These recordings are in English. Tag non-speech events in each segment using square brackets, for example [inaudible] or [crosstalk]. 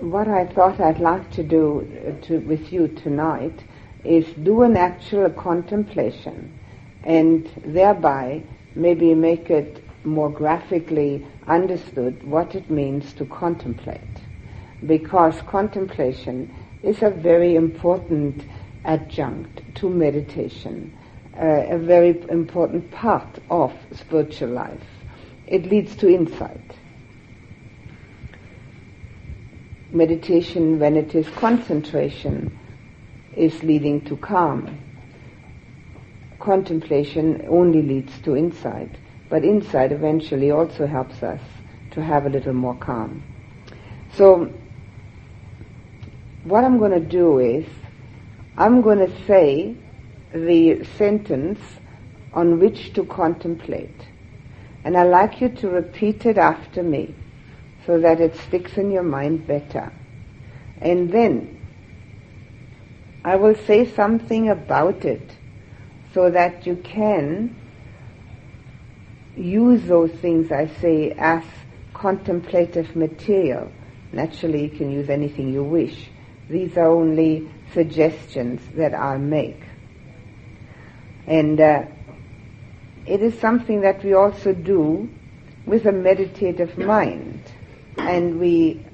what I thought I'd like to do uh, to, with you tonight is do an actual contemplation and thereby maybe make it more graphically understood what it means to contemplate. Because contemplation is a very important adjunct to meditation, uh, a very important part of spiritual life. It leads to insight. Meditation, when it is concentration, is leading to calm. Contemplation only leads to insight, but insight eventually also helps us to have a little more calm. So, what I'm going to do is, I'm going to say the sentence on which to contemplate. And I'd like you to repeat it after me so that it sticks in your mind better. And then I will say something about it so that you can use those things I say as contemplative material. Naturally, you can use anything you wish. These are only suggestions that I'll make. And uh, it is something that we also do with a meditative mind and we,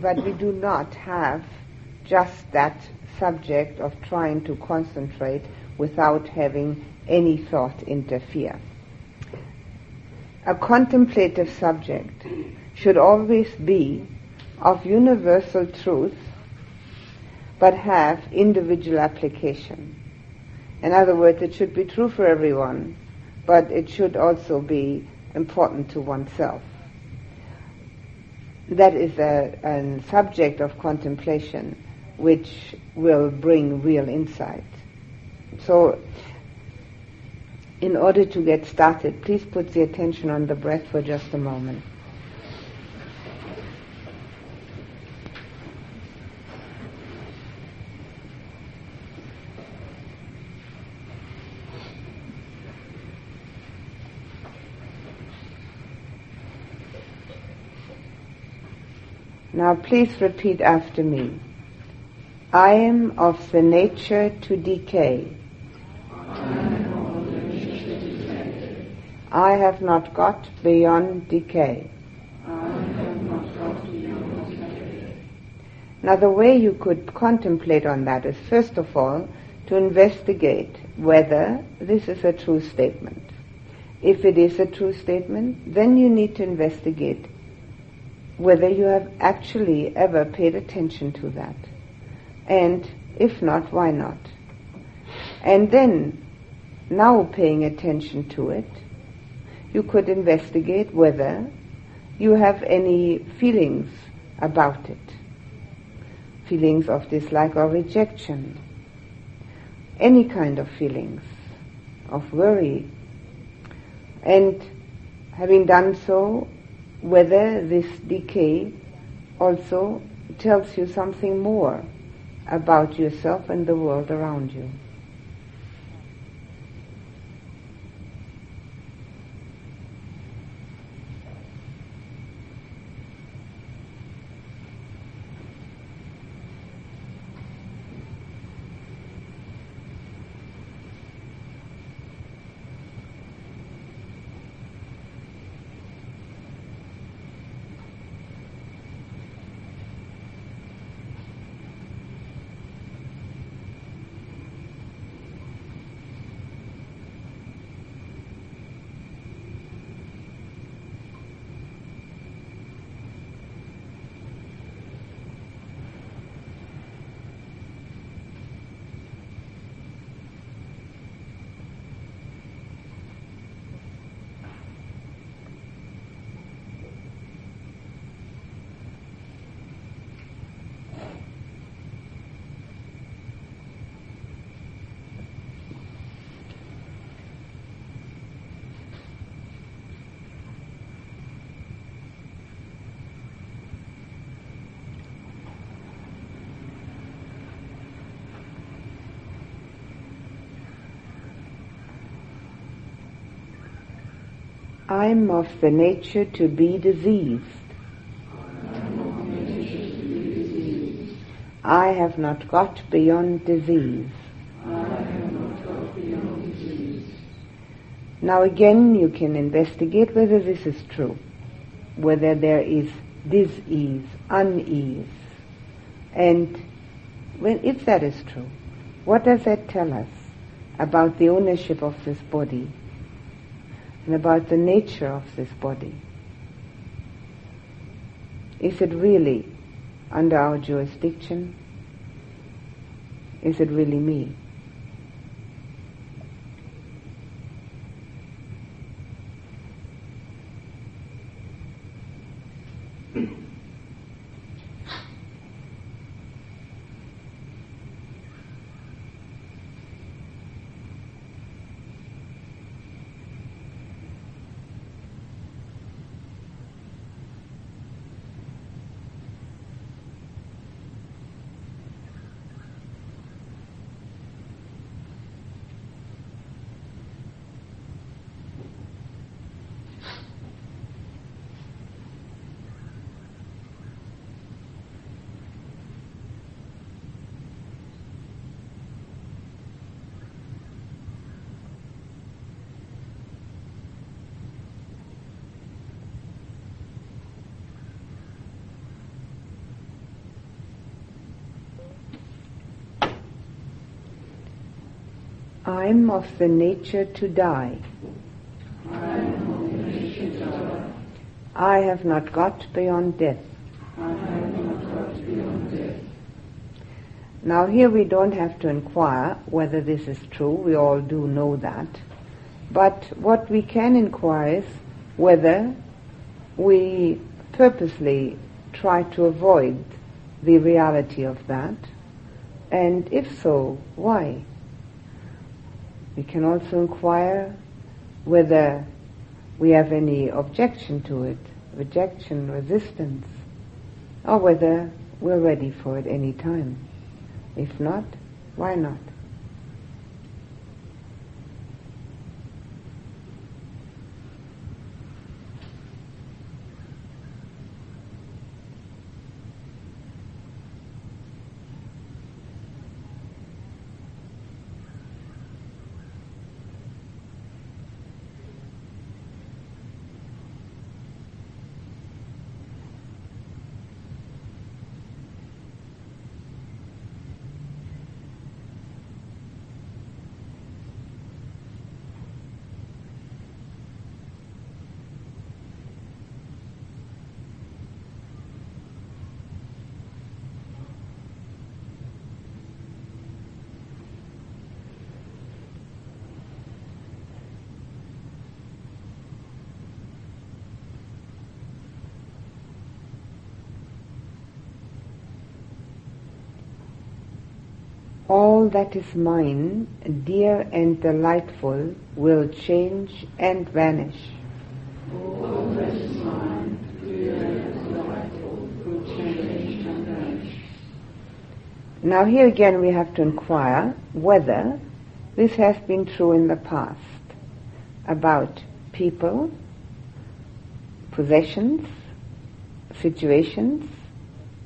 but we do not have just that subject of trying to concentrate without having any thought interfere. A contemplative subject should always be of universal truth but have individual application. In other words, it should be true for everyone, but it should also be important to oneself that is a, a subject of contemplation which will bring real insight. So, in order to get started, please put the attention on the breath for just a moment. Now please repeat after me. I am of the nature to decay. I have not got beyond decay. Now the way you could contemplate on that is first of all to investigate whether this is a true statement. If it is a true statement, then you need to investigate whether you have actually ever paid attention to that. And if not, why not? And then, now paying attention to it, you could investigate whether you have any feelings about it. Feelings of dislike or rejection. Any kind of feelings of worry. And having done so, whether this decay also tells you something more about yourself and the world around you. I'm of the nature to be diseased. I have not got beyond disease. Now again you can investigate whether this is true, whether there is disease, unease. And when, if that is true, what does that tell us about the ownership of this body and about the nature of this body? Is it really under our jurisdiction? Is it really me? I'm of the nature to die. I have not got beyond death. Now here we don't have to inquire whether this is true. We all do know that. But what we can inquire is whether we purposely try to avoid the reality of that. And if so, why? We can also inquire whether we have any objection to it, rejection, resistance, or whether we're ready for it any time. If not, why not? That is mine, dear and delightful, will change and vanish. All that is mine, dear and delightful, will change and vanish. Now here again we have to inquire whether this has been true in the past about people, possessions, situations,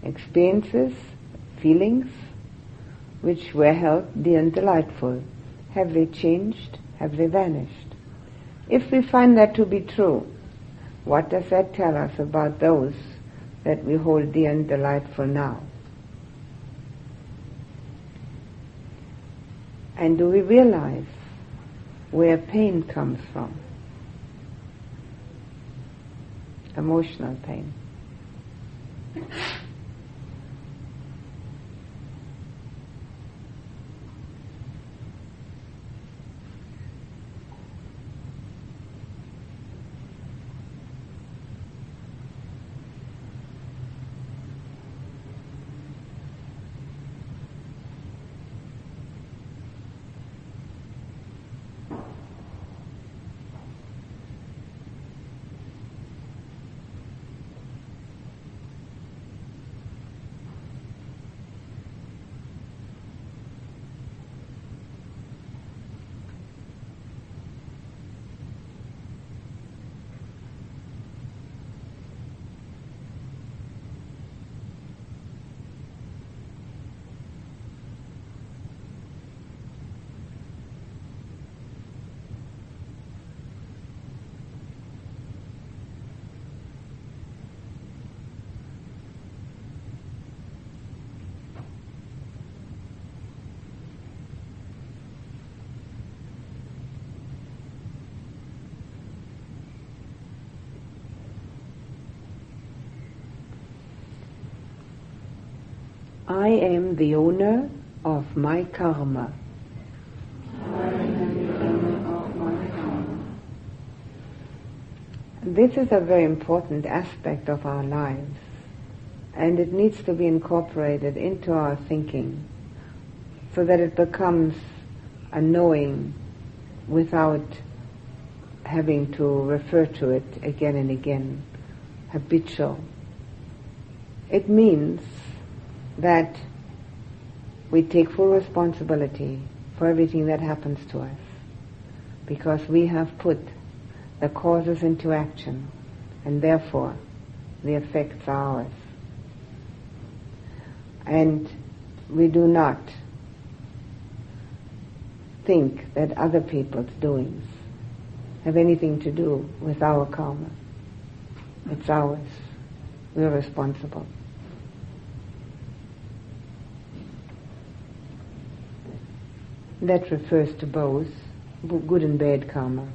experiences, feelings, which were held dear and delightful. Have they changed? Have they vanished? If we find that to be true, what does that tell us about those that we hold dear and delightful now? And do we realize where pain comes from? Emotional pain. Am the owner of my karma. I am the owner of my karma. This is a very important aspect of our lives, and it needs to be incorporated into our thinking so that it becomes a knowing without having to refer to it again and again, habitual. It means that we take full responsibility for everything that happens to us because we have put the causes into action and therefore the effects are ours. And we do not think that other people's doings have anything to do with our karma. It's ours. We're responsible. That refers to both good and bad karma.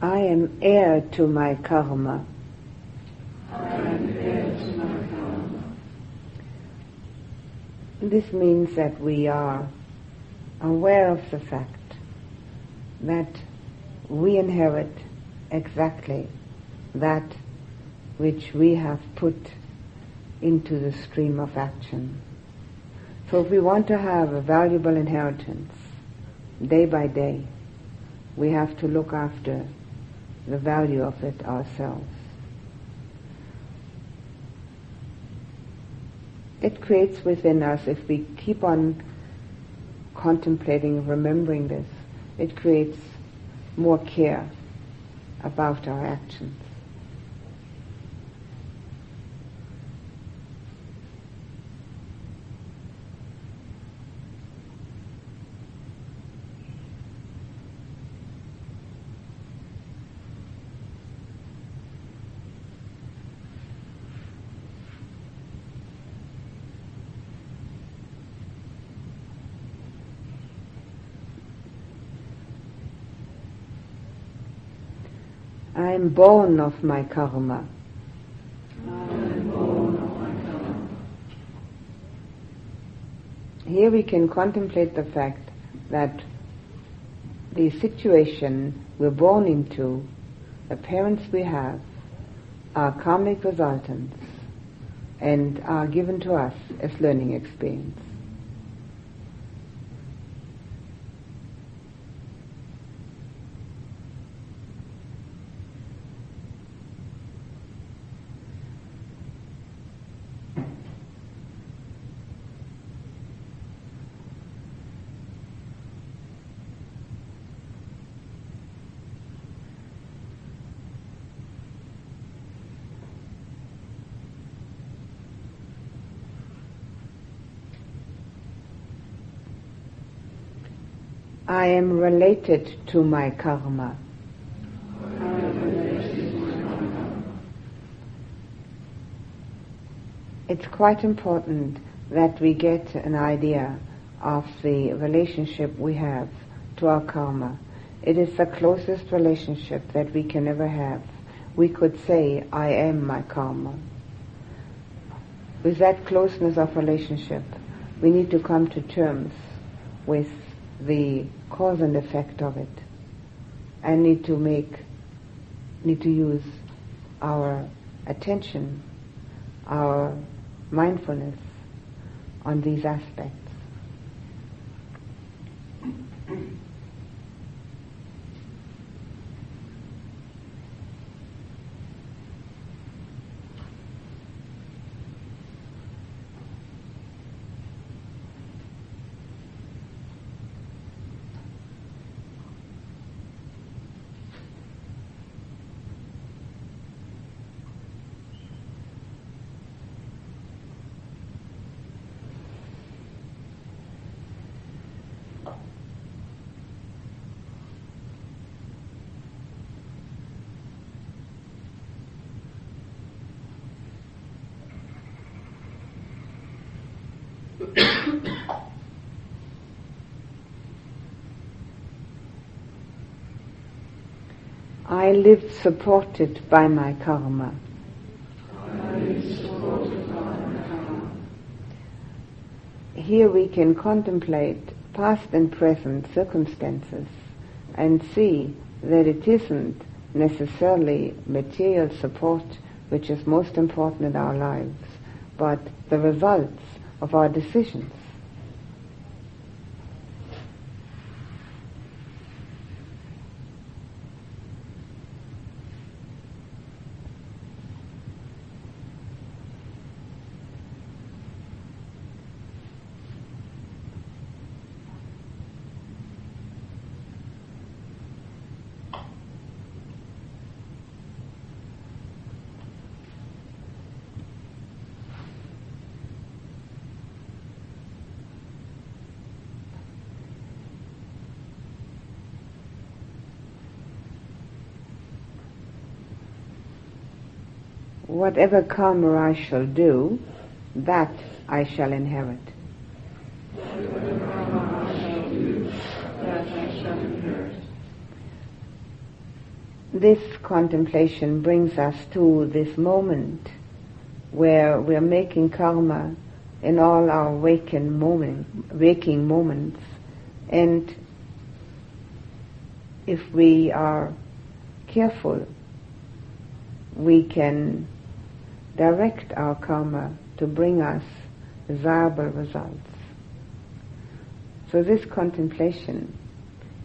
I to my karma. This means that we are aware of the fact that we inherit exactly that which we have put into the stream of action. So if we want to have a valuable inheritance day by day, we have to look after the value of it ourselves. It creates within us, if we keep on contemplating, remembering this, it creates more care about our actions. I am born of my karma. Born of my karma. Here we can contemplate the fact that the situation we're born into, the parents we have, are karmic resultants and are given to us as learning experience. I am related to my karma. It's quite important that we get an idea of the relationship we have to our karma. It is the closest relationship that we can ever have. We could say, I am my karma. With that closeness of relationship, we need to come to terms with the cause and effect of it and need to make, need to use our attention, our mindfulness on these aspects. I lived supported by my karma. Here we can contemplate past and present circumstances and see that it isn't necessarily material support which is most important in our lives, but the results of our decisions. Whatever karma I shall do, that I shall inherit. This contemplation brings us to this moment where we are making karma in all our waking, moment, waking moments. And if we are careful, we can direct our karma to bring us desirable results. So this contemplation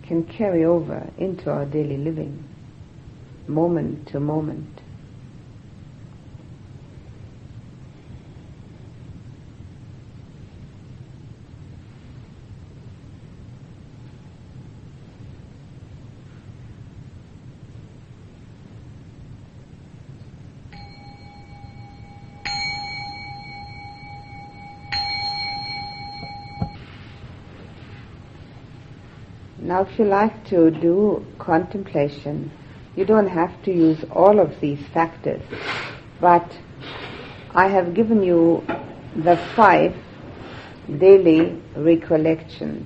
can carry over into our daily living, moment to moment. Now if you like to do contemplation, you don't have to use all of these factors, but I have given you the five daily recollections.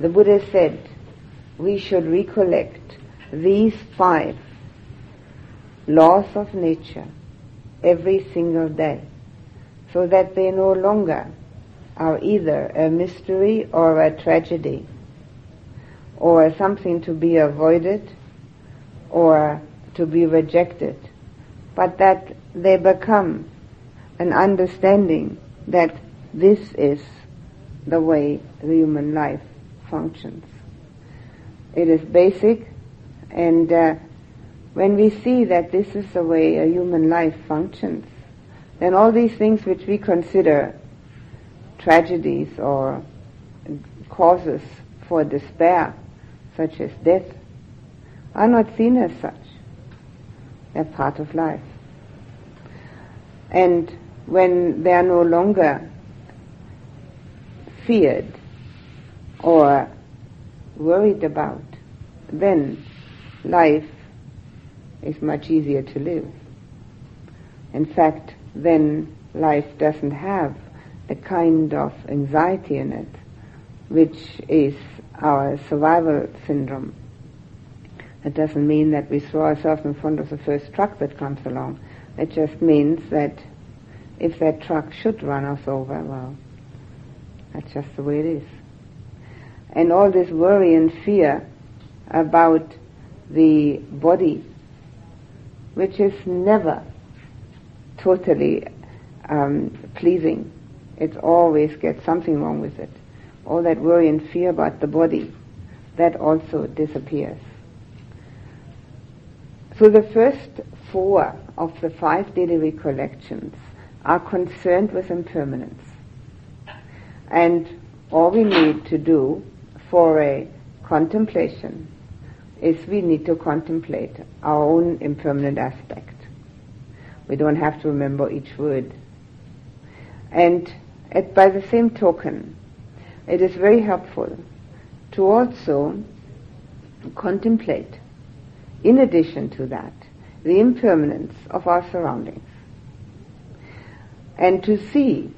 The Buddha said we should recollect these five laws of nature every single day so that they no longer are either a mystery or a tragedy or something to be avoided or to be rejected, but that they become an understanding that this is the way the human life functions. It is basic, and uh, when we see that this is the way a human life functions, then all these things which we consider tragedies or causes for despair such as death, are not seen as such. They're part of life. And when they are no longer feared or worried about, then life is much easier to live. In fact, then life doesn't have the kind of anxiety in it which is our survival syndrome. It doesn't mean that we throw ourselves in front of the first truck that comes along. It just means that if that truck should run us over, well, that's just the way it is. And all this worry and fear about the body, which is never totally um, pleasing. It always gets something wrong with it all that worry and fear about the body, that also disappears. So the first four of the five daily recollections are concerned with impermanence. And all we need to do for a contemplation is we need to contemplate our own impermanent aspect. We don't have to remember each word. And at, by the same token, it is very helpful to also contemplate, in addition to that, the impermanence of our surroundings. And to see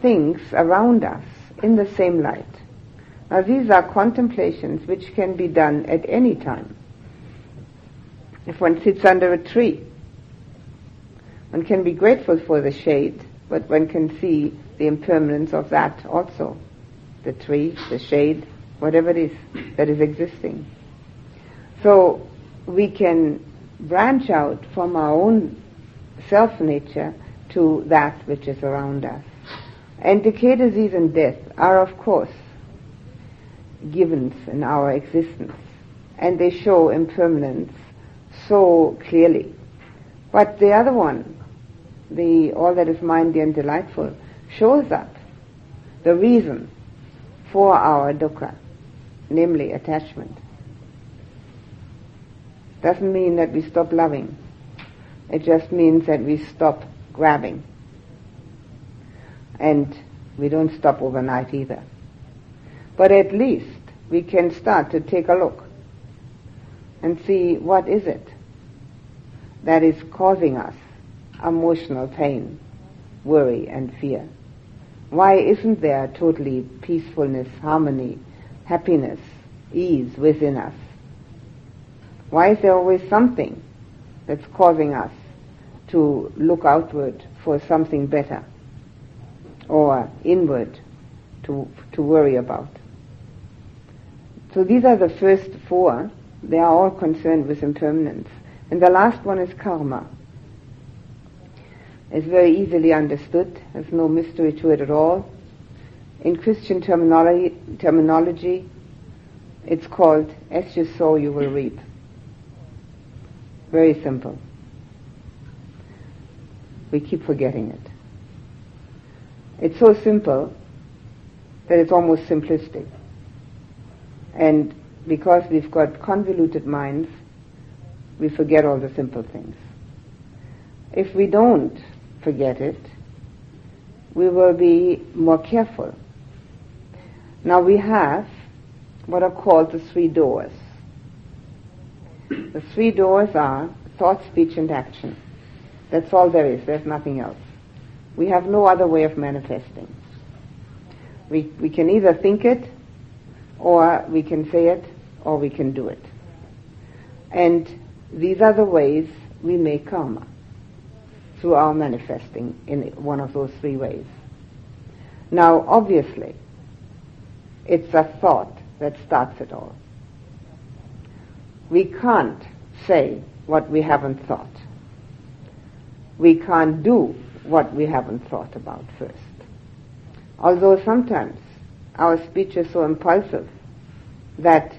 things around us in the same light. Now these are contemplations which can be done at any time. If one sits under a tree, one can be grateful for the shade, but one can see the impermanence of that also. The tree, the shade, whatever it is that is existing. So we can branch out from our own self nature to that which is around us. And decay, disease, and death are, of course, givens in our existence, and they show impermanence so clearly. But the other one, the all that is mindy and delightful, shows up the reason for our dukkha, namely attachment. Doesn't mean that we stop loving. It just means that we stop grabbing. And we don't stop overnight either. But at least we can start to take a look and see what is it that is causing us emotional pain, worry and fear. Why isn't there totally peacefulness, harmony, happiness, ease within us? Why is there always something that's causing us to look outward for something better or inward to, to worry about? So these are the first four. They are all concerned with impermanence. And the last one is karma. It's very easily understood. There's no mystery to it at all. In Christian terminology, terminology it's called as you sow you will reap. Very simple. We keep forgetting it. It's so simple that it's almost simplistic. And because we've got convoluted minds, we forget all the simple things. If we don't forget it, we will be more careful. Now we have what are called the three doors. The three doors are thought, speech, and action. That's all there is. There's nothing else. We have no other way of manifesting. We, we can either think it, or we can say it, or we can do it. And these are the ways we make karma, through our manifesting in one of those three ways. Now, obviously, it's a thought that starts it all. We can't say what we haven't thought. We can't do what we haven't thought about first. Although sometimes our speech is so impulsive that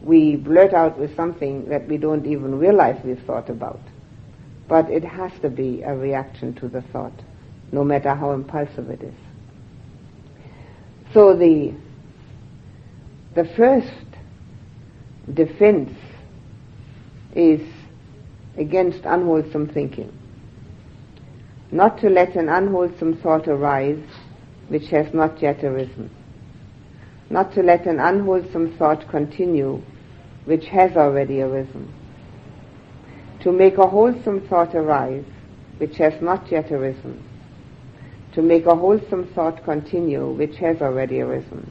we blurt out with something that we don't even realize we've thought about. But it has to be a reaction to the thought, no matter how impulsive it is. So the, the first defense is against unwholesome thinking. Not to let an unwholesome thought arise which has not yet arisen. Not to let an unwholesome thought continue which has already arisen. To make a wholesome thought arise which has not yet arisen. To make a wholesome thought continue which has already arisen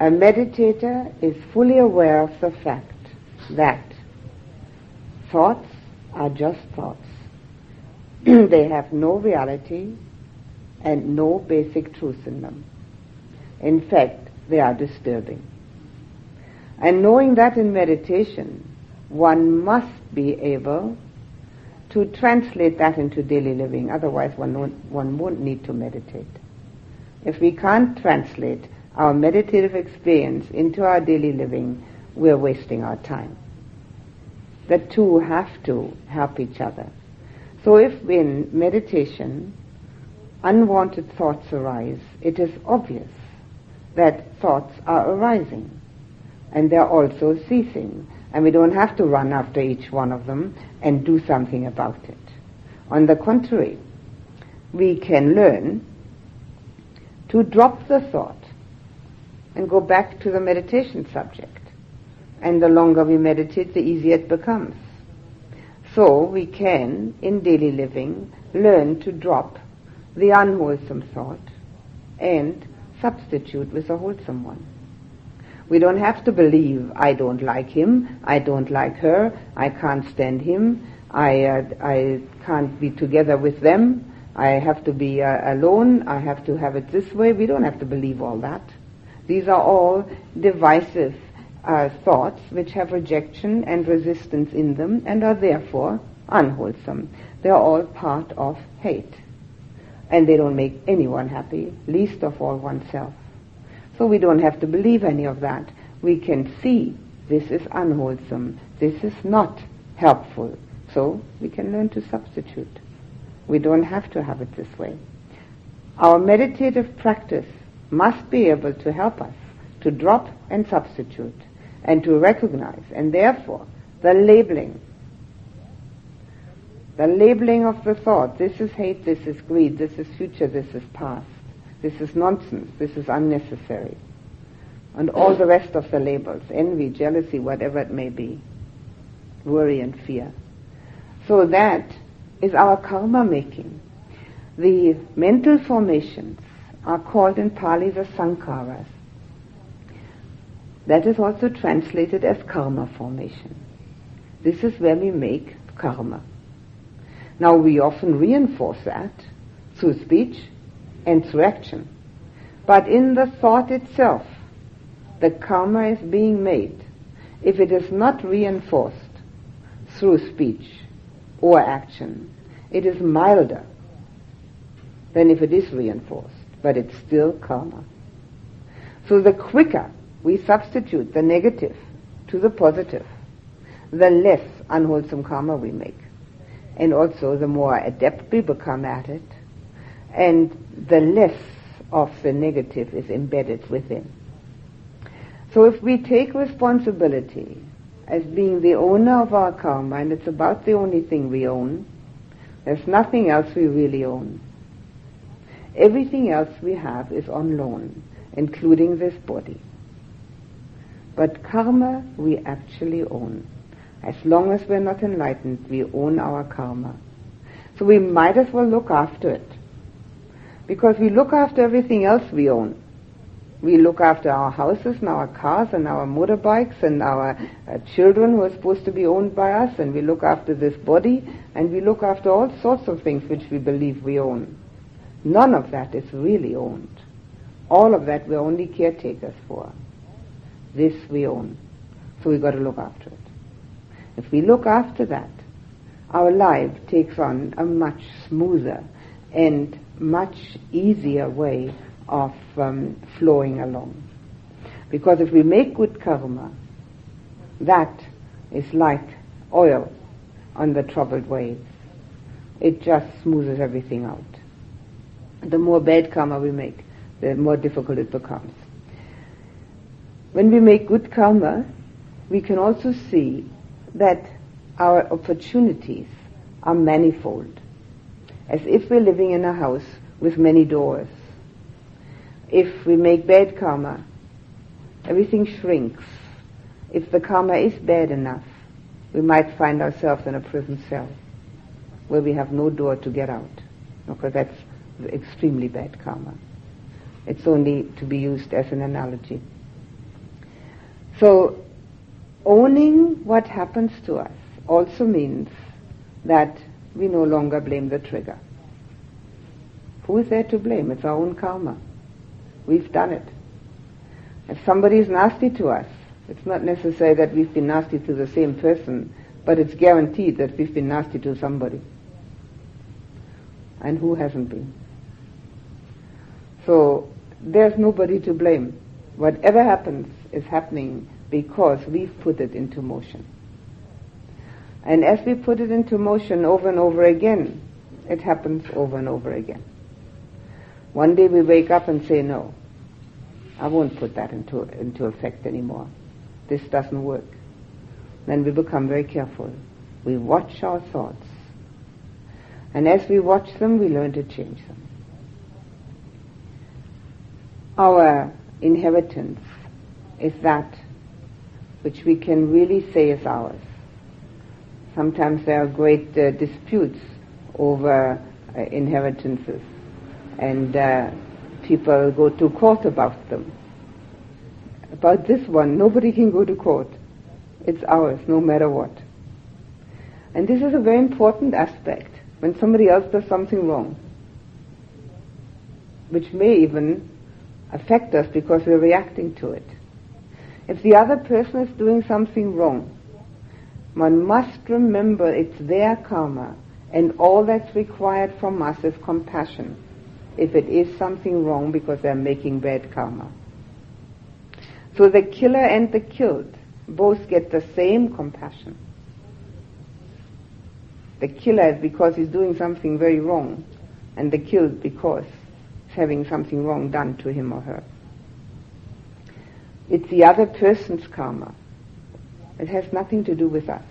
a meditator is fully aware of the fact that thoughts are just thoughts. [clears throat] they have no reality and no basic truth in them. In fact, they are disturbing. And knowing that in meditation, one must be able to translate that into daily living. Otherwise, one won't, one won't need to meditate. If we can't translate our meditative experience into our daily living, we're wasting our time. The two have to help each other. So if in meditation unwanted thoughts arise, it is obvious that thoughts are arising and they're also ceasing and we don't have to run after each one of them and do something about it. On the contrary, we can learn to drop the thought and go back to the meditation subject. And the longer we meditate, the easier it becomes. So we can, in daily living, learn to drop the unwholesome thought and substitute with a wholesome one. We don't have to believe I don't like him, I don't like her, I can't stand him, I, uh, I can't be together with them, I have to be uh, alone, I have to have it this way. We don't have to believe all that. These are all divisive uh, thoughts which have rejection and resistance in them and are therefore unwholesome. They are all part of hate. And they don't make anyone happy, least of all oneself. So we don't have to believe any of that. We can see this is unwholesome, this is not helpful. So we can learn to substitute. We don't have to have it this way. Our meditative practice must be able to help us to drop and substitute and to recognize and therefore the labeling the labeling of the thought this is hate this is greed this is future this is past this is nonsense. This is unnecessary. And all the rest of the labels, envy, jealousy, whatever it may be, worry and fear. So that is our karma making. The mental formations are called in Pali the sankharas. That is also translated as karma formation. This is where we make karma. Now we often reinforce that through speech, and through action. But in the thought itself, the karma is being made. If it is not reinforced through speech or action, it is milder than if it is reinforced, but it's still karma. So the quicker we substitute the negative to the positive, the less unwholesome karma we make. And also the more adept we become at it, and the less of the negative is embedded within. So if we take responsibility as being the owner of our karma, and it's about the only thing we own, there's nothing else we really own. Everything else we have is on loan, including this body. But karma we actually own. As long as we're not enlightened, we own our karma. So we might as well look after it because we look after everything else we own. We look after our houses and our cars and our motorbikes and our uh, children who are supposed to be owned by us and we look after this body and we look after all sorts of things which we believe we own. None of that is really owned. All of that we're only caretakers for. This we own. So we've got to look after it. If we look after that, our life takes on a much smoother and much easier way of um, flowing along. Because if we make good karma, that is like oil on the troubled waves. It just smoothes everything out. The more bad karma we make, the more difficult it becomes. When we make good karma, we can also see that our opportunities are manifold as if we're living in a house with many doors. If we make bad karma, everything shrinks. If the karma is bad enough, we might find ourselves in a prison cell where we have no door to get out, because that's extremely bad karma. It's only to be used as an analogy. So, owning what happens to us also means that we no longer blame the trigger. Who is there to blame? It's our own karma. We've done it. If somebody is nasty to us, it's not necessary that we've been nasty to the same person, but it's guaranteed that we've been nasty to somebody. And who hasn't been? So there's nobody to blame. Whatever happens is happening because we've put it into motion. And as we put it into motion over and over again, it happens over and over again. One day we wake up and say, no, I won't put that into, into effect anymore. This doesn't work. Then we become very careful. We watch our thoughts. And as we watch them, we learn to change them. Our inheritance is that which we can really say is ours. Sometimes there are great uh, disputes over uh, inheritances. and uh, people go to court about them. About this one, nobody can go to court. It's ours, no matter what. And this is a very important aspect when somebody else does something wrong, which may even affect us because we're reacting to it. If the other person is doing something wrong, one must remember it's their karma, and all that's required from us is compassion if it is something wrong because they're making bad karma. So the killer and the killed both get the same compassion. The killer is because he's doing something very wrong, and the killed because he's having something wrong done to him or her. It's the other person's karma. It has nothing to do with us.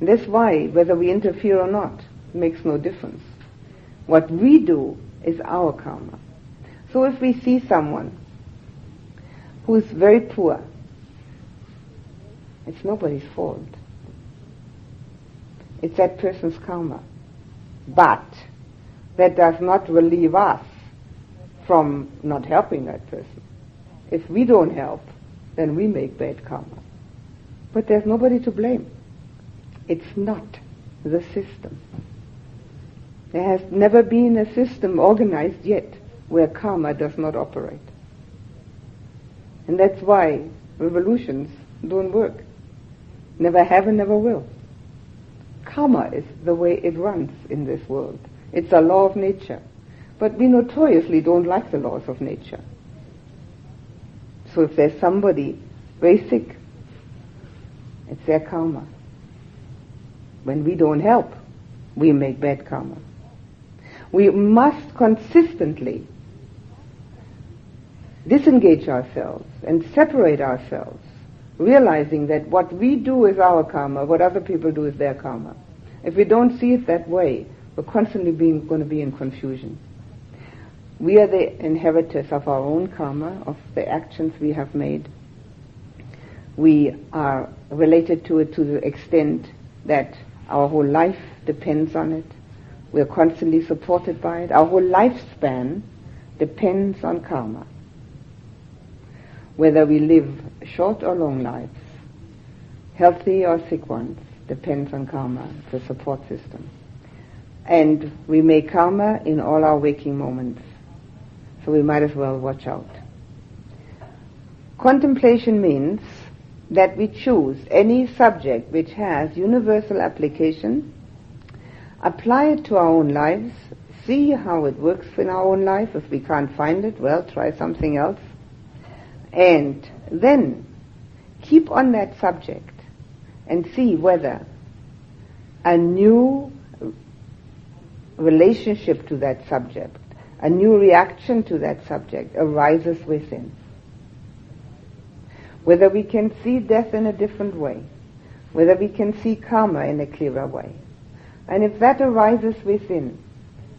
That's why, whether we interfere or not, makes no difference. What we do is our karma. So if we see someone who is very poor, it's nobody's fault. It's that person's karma. But that does not relieve us from not helping that person. If we don't help, then we make bad karma. But there's nobody to blame. It's not the system. There has never been a system organized yet where karma does not operate. And that's why revolutions don't work. Never have and never will. Karma is the way it runs in this world. It's a law of nature. But we notoriously don't like the laws of nature. So if there's somebody very sick, it's their karma. When we don't help, we make bad karma. We must consistently disengage ourselves and separate ourselves, realizing that what we do is our karma, what other people do is their karma. If we don't see it that way, we're constantly being, going to be in confusion. We are the inheritors of our own karma, of the actions we have made. We are related to it to the extent that our whole life depends on it. We're constantly supported by it. Our whole lifespan depends on karma. Whether we live short or long lives, healthy or sick ones, depends on karma, the support system. And we make karma in all our waking moments. So we might as well watch out. Contemplation means that we choose any subject which has universal application, apply it to our own lives, see how it works in our own life. If we can't find it, well, try something else. And then keep on that subject and see whether a new relationship to that subject, a new reaction to that subject arises within whether we can see death in a different way, whether we can see karma in a clearer way. And if that arises within,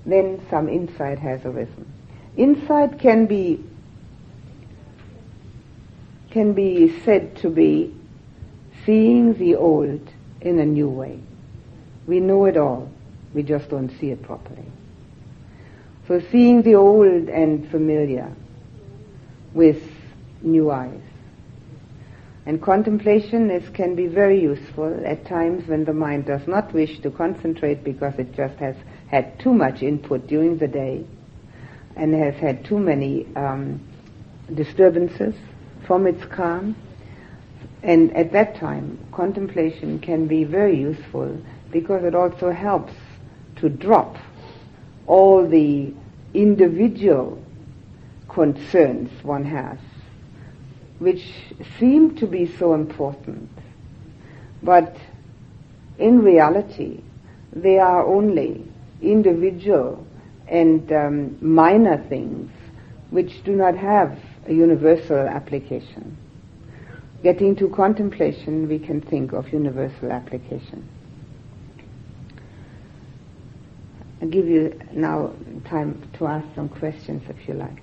then some insight has arisen. Insight can be can be said to be seeing the old in a new way. We know it all, we just don't see it properly. So seeing the old and familiar with new eyes. And contemplation is, can be very useful at times when the mind does not wish to concentrate because it just has had too much input during the day and has had too many um, disturbances from its calm. And at that time, contemplation can be very useful because it also helps to drop all the individual concerns one has which seem to be so important, but in reality, they are only individual and um, minor things which do not have a universal application. Getting to contemplation, we can think of universal application. I'll give you now time to ask some questions if you like.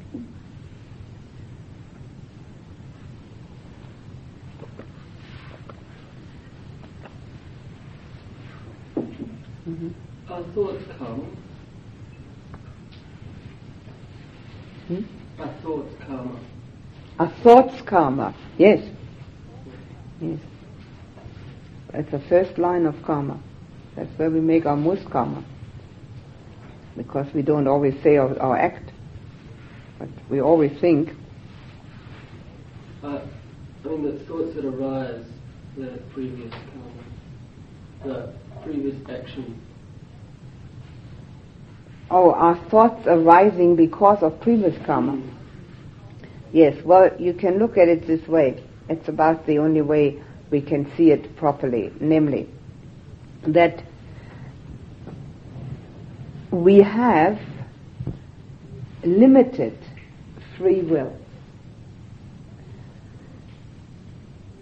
Mm-hmm. Our thoughts come Hmm? Our thoughts karma. Our thoughts karma. Yes. Yes. That's the first line of karma. That's where we make our most karma. Because we don't always say or, or act, but we always think. Uh, I mean, the thoughts that arise, the previous karma, the previous action. Oh, our thoughts arising because of previous karma. Yes, well, you can look at it this way. It's about the only way we can see it properly, namely, that we have limited free will.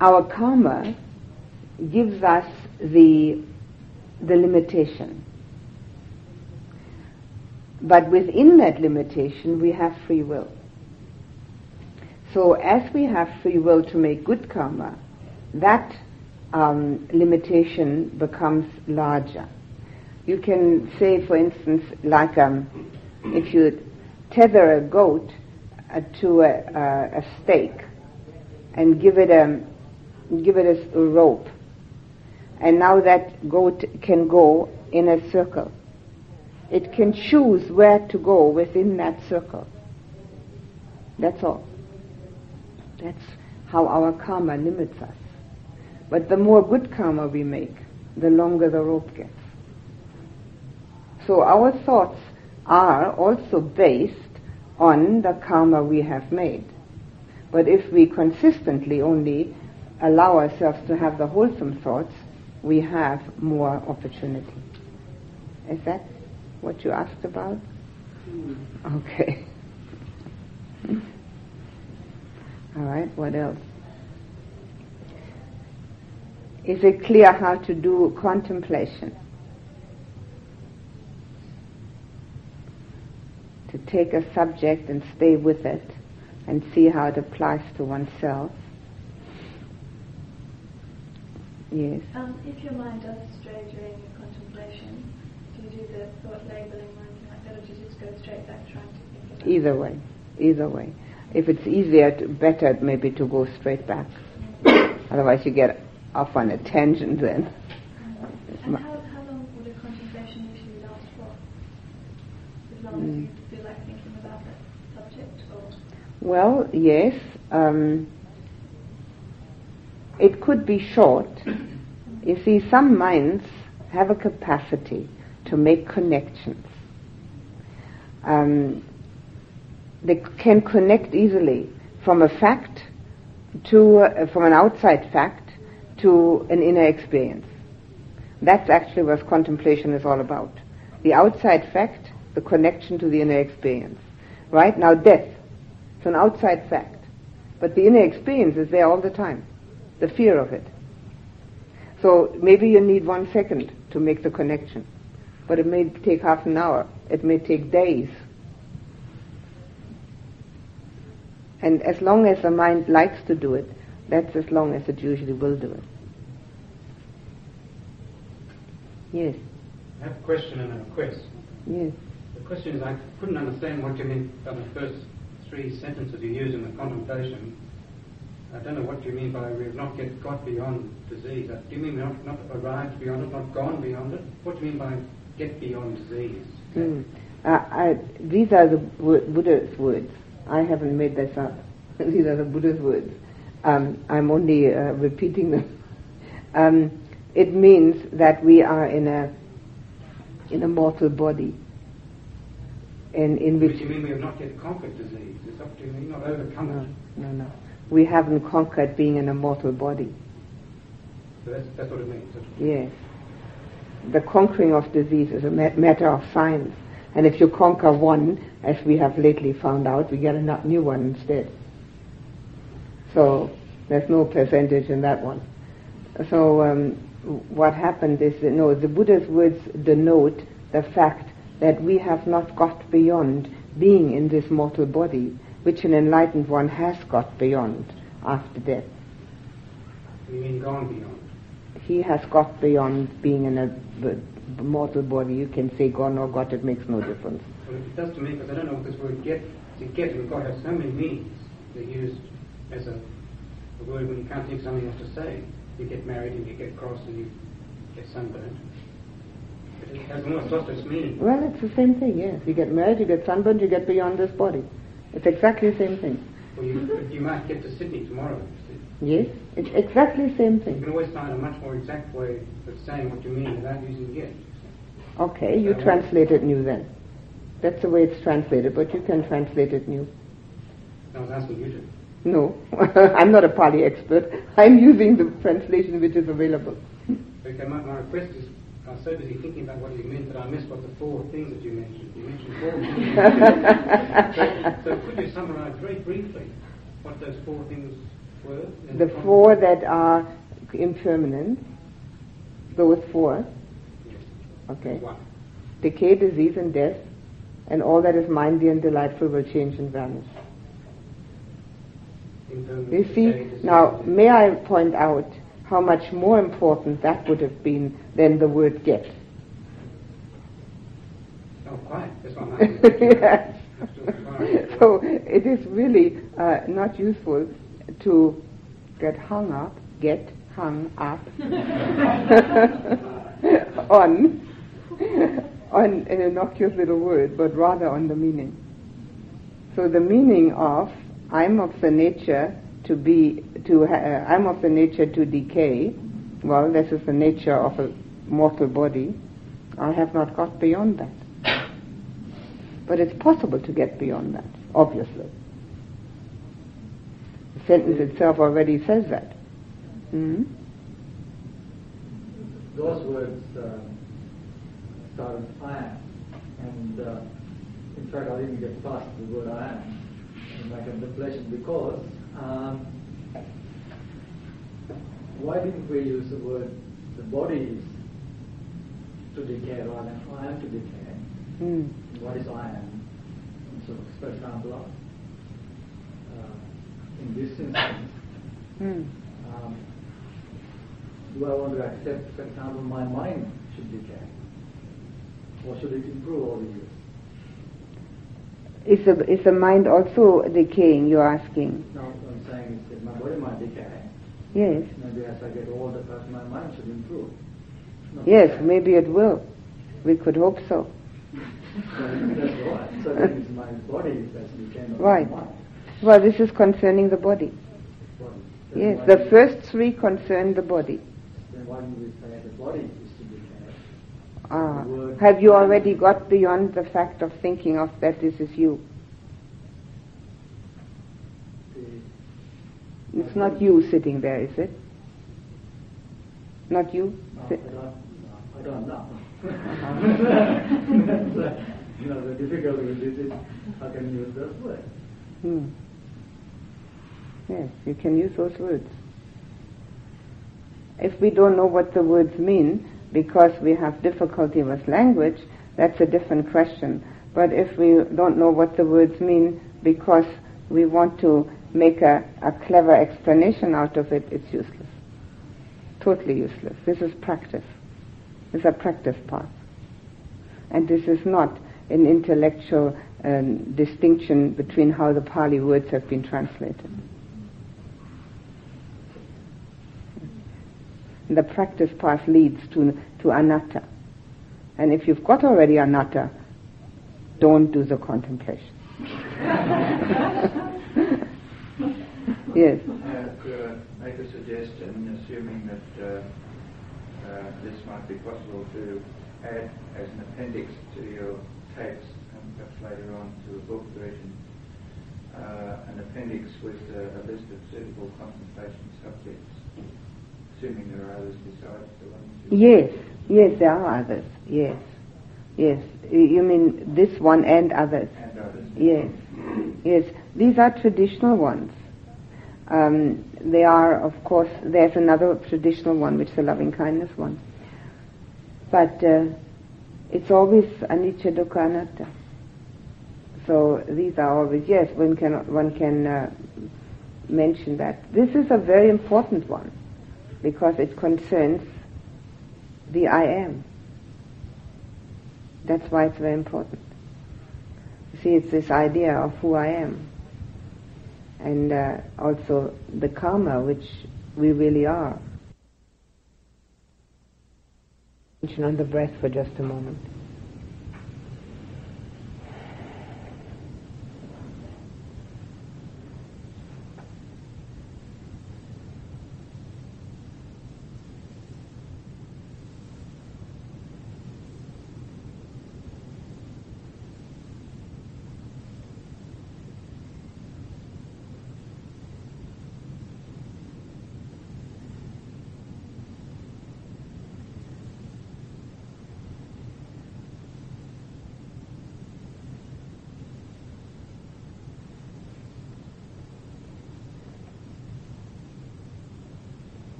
Our karma gives us the, the limitation. But within that limitation, we have free will. So as we have free will to make good karma, that um, limitation becomes larger. You can say, for instance, like um, if you tether a goat uh, to a, a, a, stake and give it a give it a, a rope, and now that goat can go in a circle. It can choose where to go within that circle. That's all. That's how our karma limits us. But the more good karma we make, the longer the rope gets. So our thoughts are also based on the karma we have made. But if we consistently only allow ourselves to have the wholesome thoughts, we have more opportunity. Is that what you asked about? Hmm. Okay. [laughs] All right, what else? Is it clear how to do contemplation? To take a subject and stay with it and see how it applies to oneself. Yes. Um, if your mind does stray during your contemplation, do you do the thought labeling or anything like that, or do you just go straight back trying to think of it? Either way, either way. If it's easier, to, better maybe to go straight back. [coughs] Otherwise, you get off on a tangent then how, how long would a contemplation usually last for? As long as you feel like thinking about that subject, or Well, yes. Um, it could be short. You see, some minds have a capacity to make connections. Um, they can connect easily from a fact to, uh, from an outside fact to an inner experience. That's actually what contemplation is all about. The outside fact, the connection to the inner experience. Right? Now death, it's an outside fact. But the inner experience is there all the time. The fear of it. So maybe you need one second to make the connection. But it may take half an hour. It may take days. And as long as the mind likes to do it, that's as long as it usually will do it. Yes, I have a question and a request. yes. Question is I couldn't understand what you meant by the first three sentences you used in the contemplation. I don't know what you mean by we have not yet got beyond disease. Uh, Do you mean we have not arrived beyond it, not gone beyond it? What do you mean by get beyond disease? Mm. Uh, I, these are the Buddha's words. I haven't made this up. [laughs] these are the Buddha's words. Um, I'm only uh, repeating them. [laughs] Um, it means that we are in a in a mortal body, in in Do which you mean we have not yet conquered disease? Is that what you? Not overcome no, it? no, no, we haven't conquered being in a mortal body. So that's, that's what it means. That's- Yes. The conquering of disease is a ma- matter of science. And if you conquer one, as we have lately found out, we get a new one instead. So there's no percentage in that one. So um, what happened is, that, no, the Buddha's words denote the fact that we have not got beyond being in this mortal body, which an enlightened one has got beyond after death. You mean gone beyond? he has got beyond being in a b- mortal body. You can say gone or got, it makes no difference. Well, it does to me because I don't know what this word get See, get God have so many meanings. They're used as a, a word when you can't think of something else to say. You get married and you get cross and you get sunburned. But it has almost lost its meaning. Well, it's the same thing, yes. You get married, you get sunburned, you get beyond this body. It's exactly the same thing. Well, you, you might get to Sydney tomorrow. you see. Yes? It's exactly the same thing. You can always find a much more exact way of saying what you mean without using get. Okay, you translate it new then. That's the way it's translated, but you can translate it new. I was asking you to. No, [laughs] I'm not a Pali expert. I'm using the translation which is available. Okay, my, my request is, I was so busy thinking about what you meant that I missed what the four things that you mentioned. You mentioned four things. [laughs] so, so could you summarize very briefly what those four things were? The context? four that are impermanent, those four, Yes. okay. One. Decay, disease, and death, and all that is mindy and delightful will change and vanish. You see, now, may I point out how much more important that would have been than the word get? Oh, quite. That's what I'm yes. So it is really uh, not useful to get hung up, get hung up [laughs] on on an innocuous little word, but rather on the meaning. So the meaning of I'm of the nature to be to ha- uh, I'm of the nature to decay. Well, this is the nature of a mortal body. I have not got beyond that. But it's possible to get beyond that, obviously. The sentence itself already says that. hmm those words um, start with I am. And uh, in fact, I didn't get past the word I am in my contemplation because um, why didn't we use the word the body is to decay rather than I am to decay? Mm. What is I am? So, for example, uh, in this instance, [laughs] Mm. um, do I want to accept, for example, my mind should decay? Or should it improve over the years? Is the, is the mind also decaying, you're asking? Now, what I'm saying is that my body might decay. Yes. Maybe as I get older, perhaps my mind should improve. Yes, maybe it will. We could hope so. [laughs] Right. So then it's my body that's decaying, not Right. my mind. Well, this is concerning the body. Yes, the first three concern the body. Then why do we say the body is to decay? Ah, have you already got beyond the fact of thinking of that this is you? It's not you sitting there, is it? Not you? No, I don't, no, I don't know. [laughs] [laughs] You know, the difficulty with this is how can you use those words? Hmm. Yes, you can use those words. If we don't know what the words mean because we have difficulty with language, that's a different question. But if we don't know what the words mean because we want to make a, a clever explanation out of it, it's useless. Totally useless. This is practice. It's a practice path. And this is not an intellectual um, distinction between how the Pali words have been translated. The practice path leads to, to anatta. And if you've got already anatta, don't do the contemplation. [laughs] yes. Make a suggestion, assuming that uh, uh, this might be possible to add as an appendix to your text, and perhaps later on to a book version, uh, an appendix with uh, a list of suitable contemplation subjects, assuming there are others besides the ones Yes, yes, there are others. Yes, yes. You mean this one and others? and others. Yes, yes. These are traditional ones. Um, they are, of course, there's another traditional one, which is the loving kindness one. But uh, it's always anicca dukkha anatta. So these are always yes. One can one can uh, mention that. This is a very important one because it concerns the I am. That's why it's very important. You See, it's this idea of who I am. And uh, also the karma which we really are. Attention on the breath for just a moment.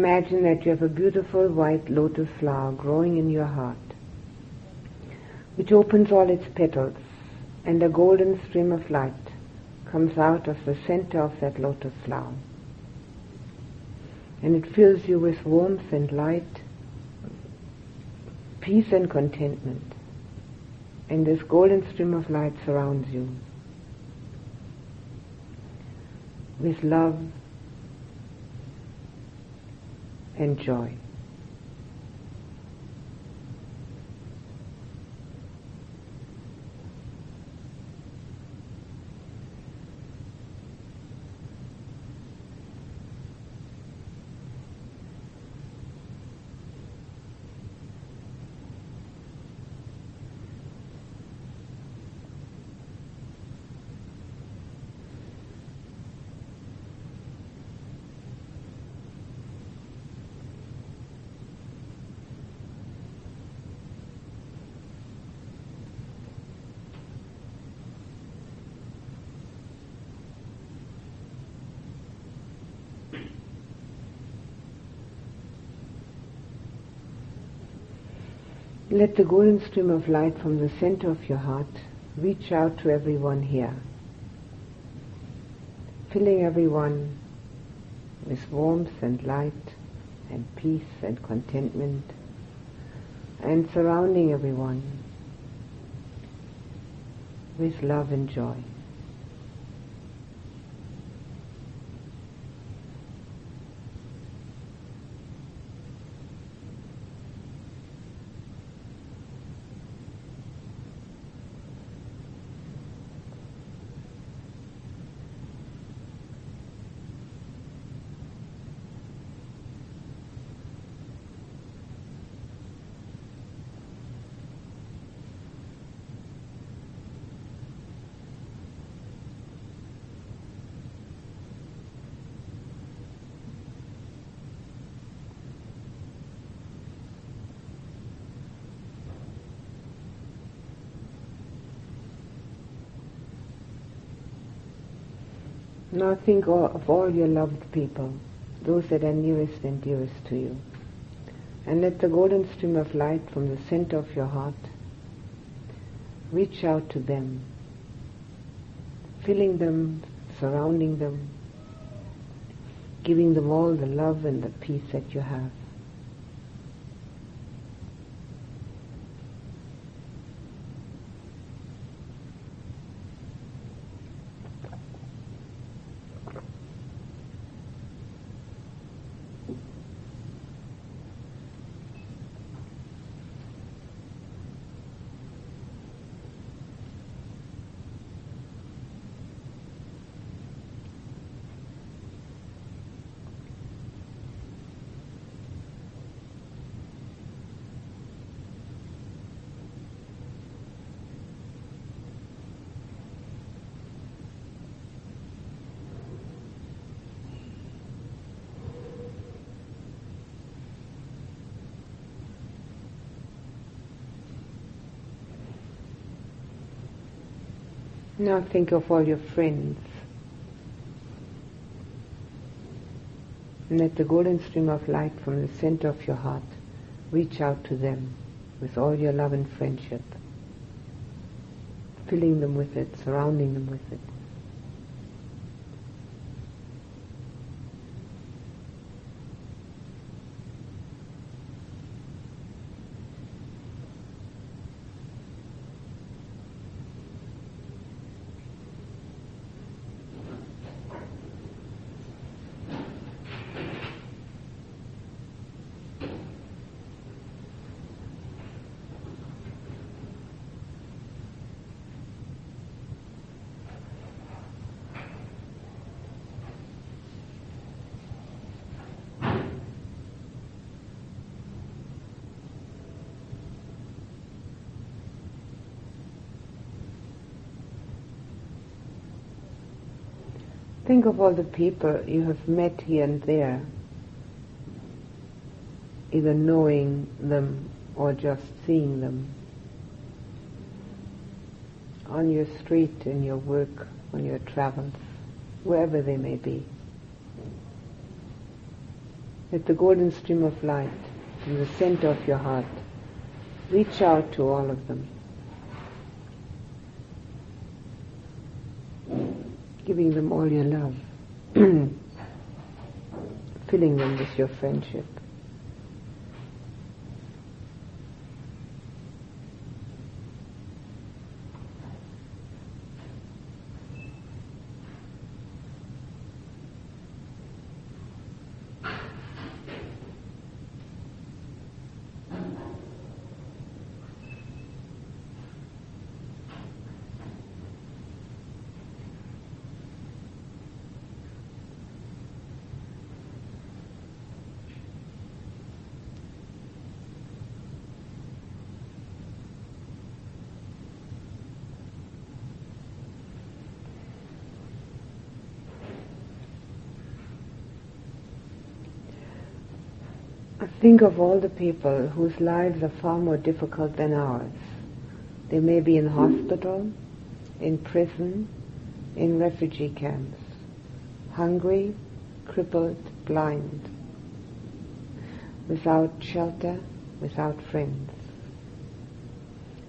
Imagine that you have a beautiful white lotus flower growing in your heart, which opens all its petals, and a golden stream of light comes out of the center of that lotus flower. And it fills you with warmth and light, peace and contentment. And this golden stream of light surrounds you with love and joy. Let the golden stream of light from the center of your heart reach out to everyone here, filling everyone with warmth and light and peace and contentment and surrounding everyone with love and joy. Now think of all your loved people, those that are nearest and dearest to you. And let the golden stream of light from the center of your heart reach out to them, filling them, surrounding them, giving them all the love and the peace that you have. Now think of all your friends. And let the golden stream of light from the center of your heart reach out to them with all your love and friendship, filling them with it, surrounding them with it. Think of all the people you have met here and there, either knowing them or just seeing them. On your street, in your work, on your travels, wherever they may be. Let the golden stream of light from the center of your heart reach out to all of them. Giving them all your love. [clears throat] Filling them with your friendship. Think of all the people whose lives are far more difficult than ours. They may be in hospital, in prison, in refugee camps, hungry, crippled, blind, without shelter, without friends.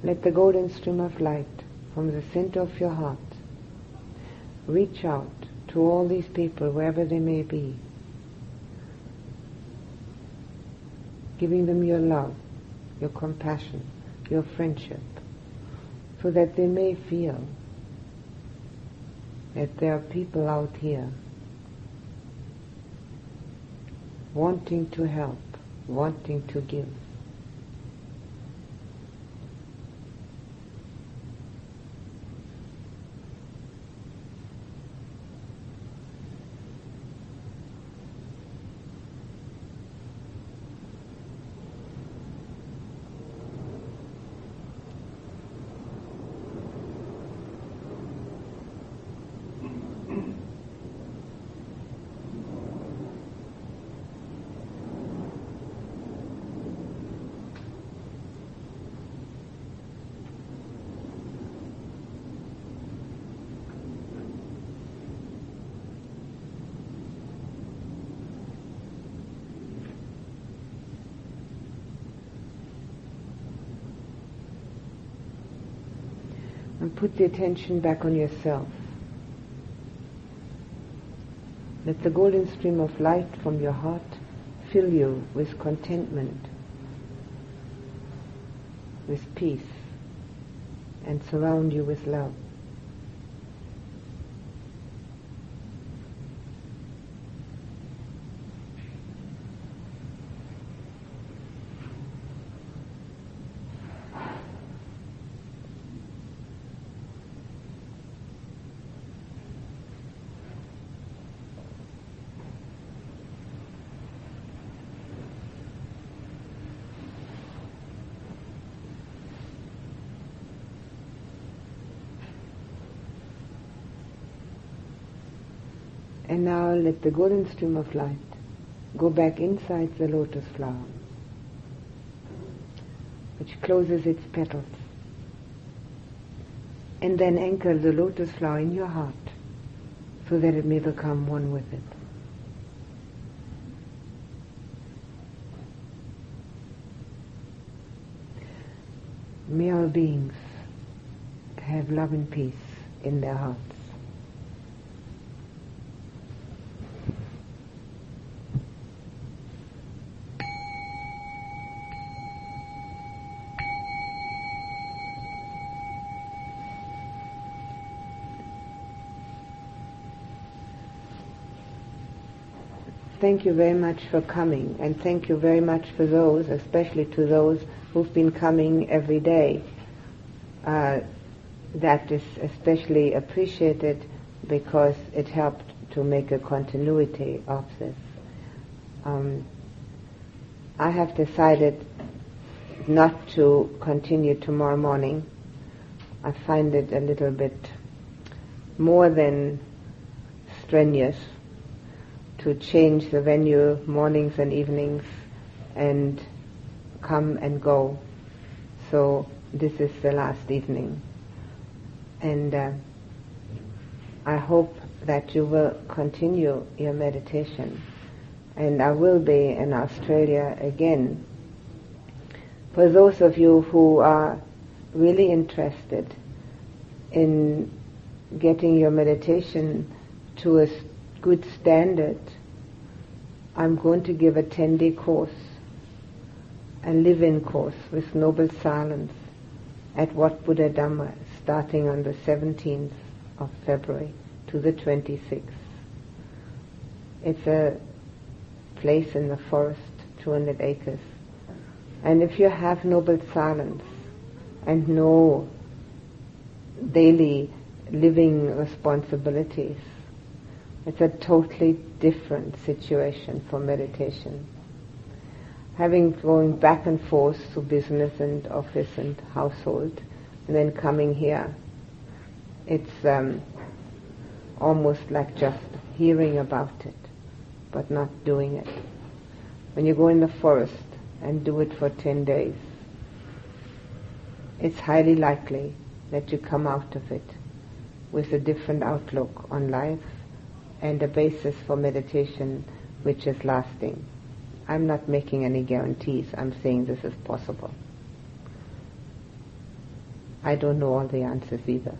Let the golden stream of light from the center of your heart reach out to all these people wherever they may be giving them your love, your compassion, your friendship, so that they may feel that there are people out here wanting to help, wanting to give. Put the attention back on yourself. Let the golden stream of light from your heart fill you with contentment, with peace, and surround you with love. And now let the golden stream of light go back inside the lotus flower, which closes its petals. And then anchor the lotus flower in your heart so that it may become one with it. May all beings have love and peace in their hearts. Thank you very much for coming, and thank you very much for those, especially to those who've been coming every day. Uh, that is especially appreciated because it helped to make a continuity of this. Um, I have decided not to continue tomorrow morning. I find it a little bit more than strenuous to change the venue mornings and evenings and come and go. So this is the last evening. And uh, I hope that you will continue your meditation. And I will be in Australia again. For those of you who are really interested in getting your meditation to a good standard, I'm going to give a 10 day course, a live in course with Noble Silence at Wat Buddha Dhamma starting on the 17th of February to the 26th. It's a place in the forest, 200 acres. And if you have noble silence and no daily living responsibilities, it's a totally different situation for meditation. Having going back and forth to business and office and household, and then coming here, it's um, almost like just hearing about it, but not doing it. When you go in the forest and do it for 10 days, it's highly likely that you come out of it with a different outlook on life and a basis for meditation which is lasting. I'm not making any guarantees. I'm saying this is possible. I don't know all the answers either.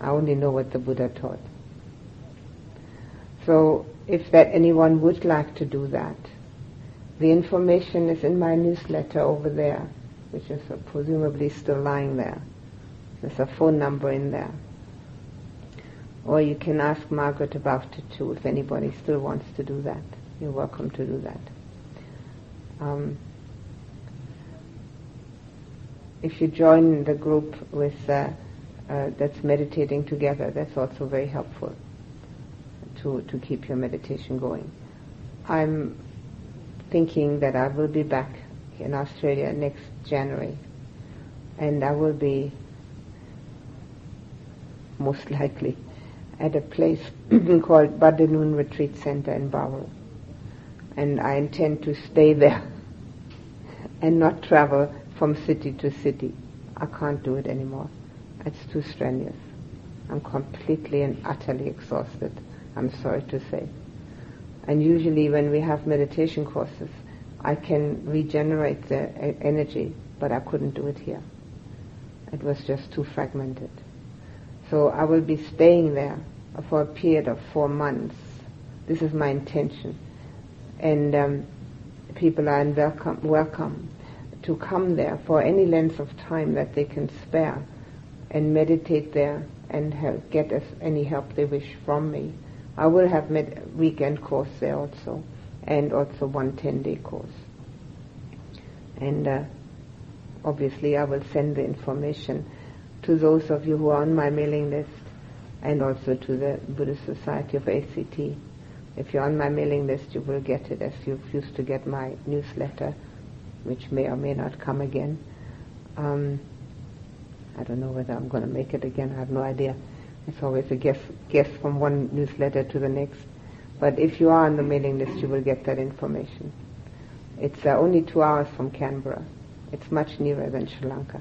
I only know what the Buddha taught. So if that anyone would like to do that, the information is in my newsletter over there, which is presumably still lying there. There's a phone number in there. Or you can ask Margaret about it too, if anybody still wants to do that. You're welcome to do that. Um, if you join the group with uh, uh, that's meditating together, that's also very helpful to, to keep your meditation going. I'm thinking that I will be back in Australia next January, and I will be most [laughs] likely at a place [clears throat] called Bundanoon Retreat Center in Bowral. And I intend to stay there [laughs] and not travel from city to city. I can't do it anymore. It's too strenuous. I'm completely and utterly exhausted, I'm sorry to say. And usually when we have meditation courses, I can regenerate the energy, but I couldn't do it here. It was just too fragmented. So I will be staying there for a period of four months. This is my intention. And um, people are welcome, welcome to come there for any length of time that they can spare and meditate there and help, get any help they wish from me. I will have med- weekend course there also, and also one 10-day course. And uh, obviously I will send the information to those of you who are on my mailing list and also to the Buddhist Society of ACT. If you're on my mailing list, you will get it as you used to get my newsletter, which may or may not come again. Um, I don't know whether I'm going to make it again. I have no idea. It's always a guess, guess from one newsletter to the next. But if you are on the mailing list, you will get that information. It's uh, only two hours from Canberra. It's much nearer than Sri Lanka.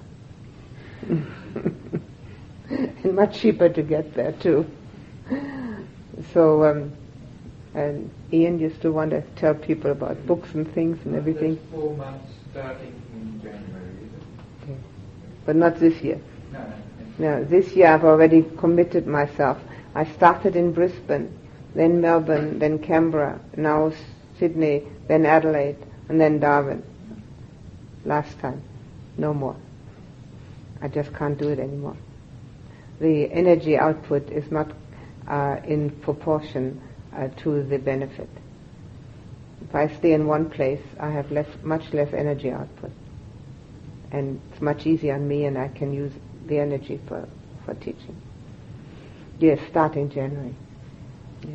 And [laughs] much cheaper to get there too. So, um, and Ian used to want to tell people about books and things and everything. Four months starting in January. Okay. But not this year. No, no. No, this year I've already committed myself. I started in Brisbane, then Melbourne, then Canberra, now Sydney, then Adelaide, and then Darwin. Last time. No more. I just can't do it anymore. The energy output is not uh, in proportion uh, to the benefit. If I stay in one place, I have less, much less energy output. And it's much easier on me and I can use the energy for, for teaching. Yes, starting January. Yes.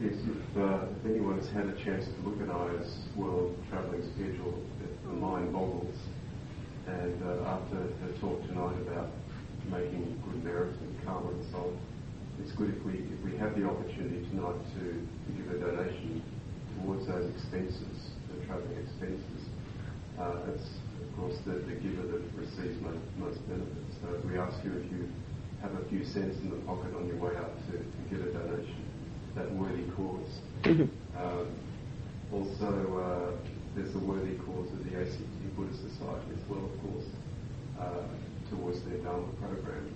Yes, if, uh, if anyone has had a chance to look at Ayya's world travelling schedule, the mind boggles. And uh, after her talk tonight about making good merits and karma and so on, it's good if we if we have the opportunity tonight to, to give a donation towards those expenses, the travelling expenses. Uh, it's of course the, the giver that receives most, most benefit. So we ask you if you have a few cents in the pocket on your way out to, to give a donation that worthy cause. Um, also, uh, there's the worthy cause of the ACT Buddhist Society as well, of course, uh, towards their Dharma program.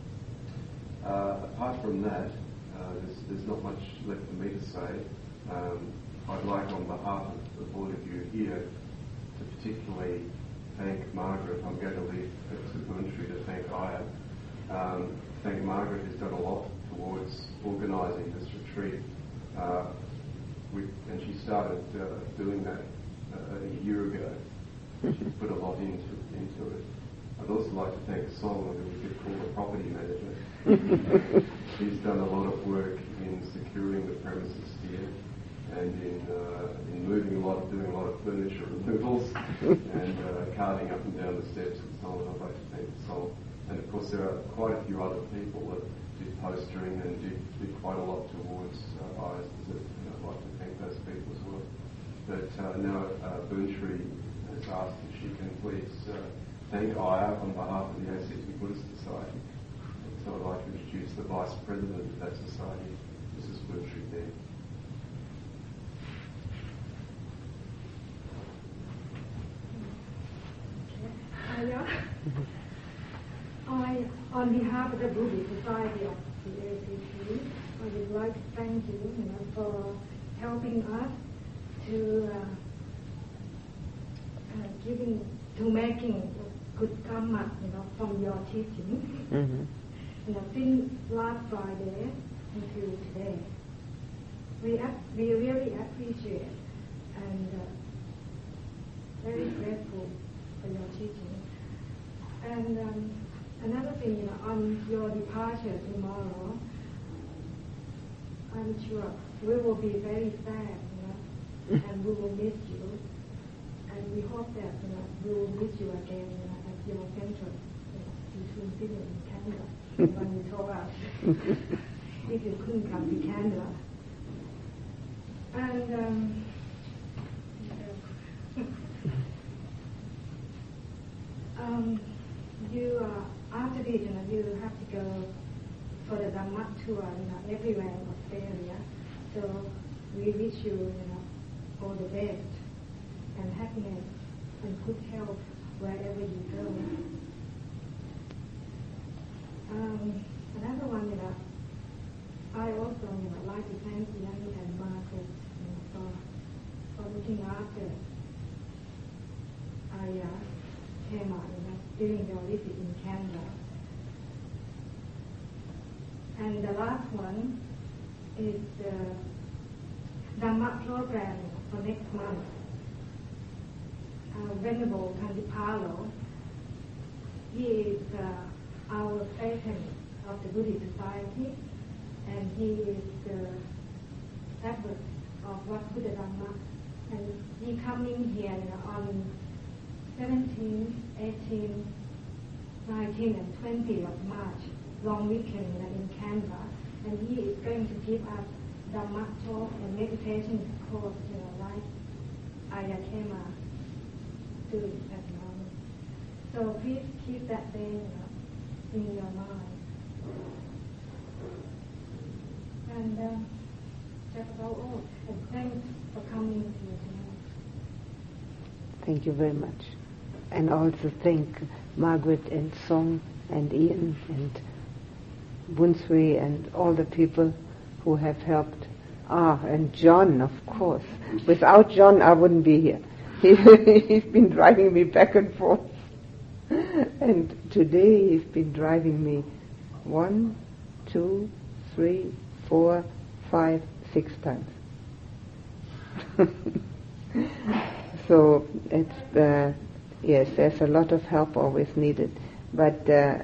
Uh, apart from that, uh, there's, there's not much left for me to say. Um, I'd like, on behalf of, the board of you here, to particularly thank Margaret. I'm going to leave it to Boontree to thank Ayya. Um, thank Margaret who's done a lot towards organising this retreat. Uh, we, and she started uh, doing that uh, a year ago. She's put a lot into, into it. I'd also like to thank Song, who we could call the property manager. [laughs] He's done a lot of work in securing the premises here and in, uh, in moving a lot, doing a lot of furniture [laughs] removals and uh, carting up and down the steps and so on. I'd like to thank Song. And of course, there are quite a few other people that did postering and did, did quite a lot towards uh. And I'd like to thank those people as well. But uh, now uh, Boontree asked if she can please uh, thank Ayya on behalf of the ACT Buddhist Society. And so I'd like to introduce the Vice President of that society, Mrs. There. Ayya, I, on behalf of the Buddhist Society of the ACT, I would like to thank you, you know, for helping us to uh, uh, giving to making good karma, you know, from your teaching. Mhm. You know, since last Friday until today, we we really appreciate and uh, very grateful for your teaching. And um, another thing, you know, on your departure tomorrow, I'm sure we will be very sad, you know, [laughs] and we will miss you. And we hope that, you know, we will meet you again you know, at your center you know, between Sydney and Canada [laughs] when you told us if you couldn't come to Canada. And um, [laughs] um, you uh, after this, you know, you have to go for the Dhamma tour, you know, everywhere in Australia. So we wish you, you know, all the best and happiness and good health wherever you go. Um, another one, that I also, you know, like to thank Ian and Margaret you know, for for looking after Ayya Khema, you know, during their visit in Canada. And the last one is the Dhamma program for next month. Uh, Venerable Khantipalo, he is uh, our patron of the Buddhist Society, and he is the advocate of Wat Buddha Dhamma. And he coming here know, on 17, 18, 19, and 20 of March, long weekend know, in Canberra, and he is going to give us Dhamma talk and meditation course, you know, like Ayya Khema doing at the moment. So please keep that thing you in your mind. And uh, that's about all. And thanks for coming here tonight. Thank you very much. And also thank Margaret and Song and Ian and Bunsui and all the people who have helped. Ah, and John, of course. [laughs] Without John, I wouldn't be here. He, [laughs] he's been driving me back and forth. And today he's been driving me one, two, three, four, five, six times. [laughs] so it's uh, yes, there's a lot of help always needed, but uh,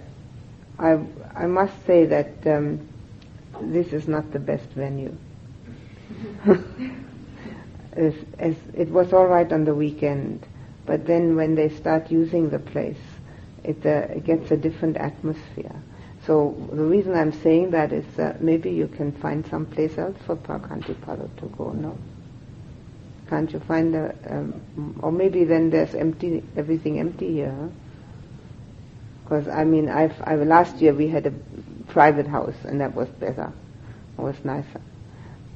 I I must say that um, this is not the best venue. [laughs] as, as it was all right on the weekend, but then when they start using the place, it, uh, it gets a different atmosphere. So the reason I'm saying that is that maybe you can find some place else for Phra Khantipalo to go, no? Can't you find a, um, or maybe then there's empty, everything empty here, Because I mean, I've, I, last year we had a private house and that was better, it was nicer.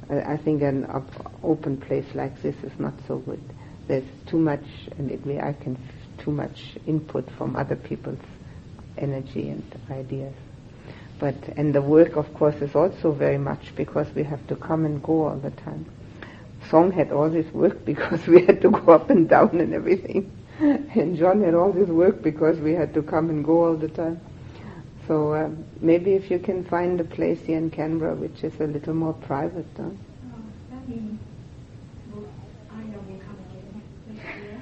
I, think an op- open place like this is not so good. There's too much, and it, I can too much input from other people's energy and ideas. But and the work, of course, is also very much because we have to come and go all the time. Song had all this work [laughs] because we had to go up and down and everything, [laughs] and John had all this work because we had to come and go all the time. So uh, maybe if you can find a place here in Canberra which is a little more private, huh?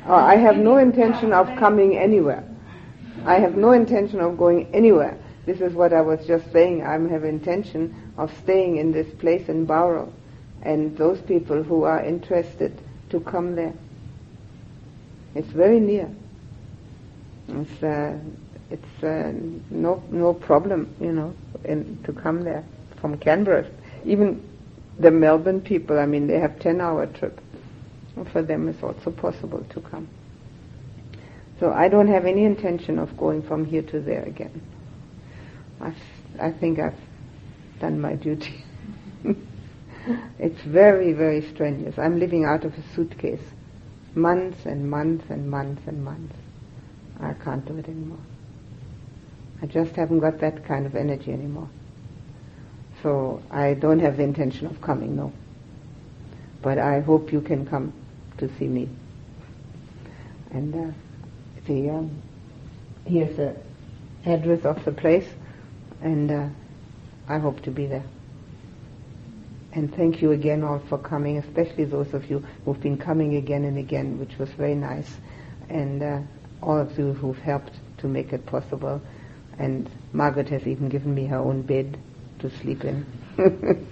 Oh, I have no intention of coming anywhere. I have no intention of going anywhere. This is what I was just saying. I have intention of staying in this place in Bowral, and those people who are interested to come there. It's very near. It's uh, it's uh, no no problem, you know, in, to come there from Canberra. Even the Melbourne people, I mean, they have ten hour trip. For them, it's also possible to come. So I don't have any intention of going from here to there again. I've, I think I've done my duty. [laughs] it's very, very strenuous. I'm living out of a suitcase. Months and months and months and months. I can't do it anymore. I just haven't got that kind of energy anymore. So I don't have the intention of coming, no. But I hope you can come to see me. And uh, the um, here's the address of the place, and uh, I hope to be there. And thank you again all for coming, especially those of you who've been coming again and again, which was very nice, and uh, all of you who've helped to make it possible. And Margaret has even given me her own bed to sleep in. [laughs]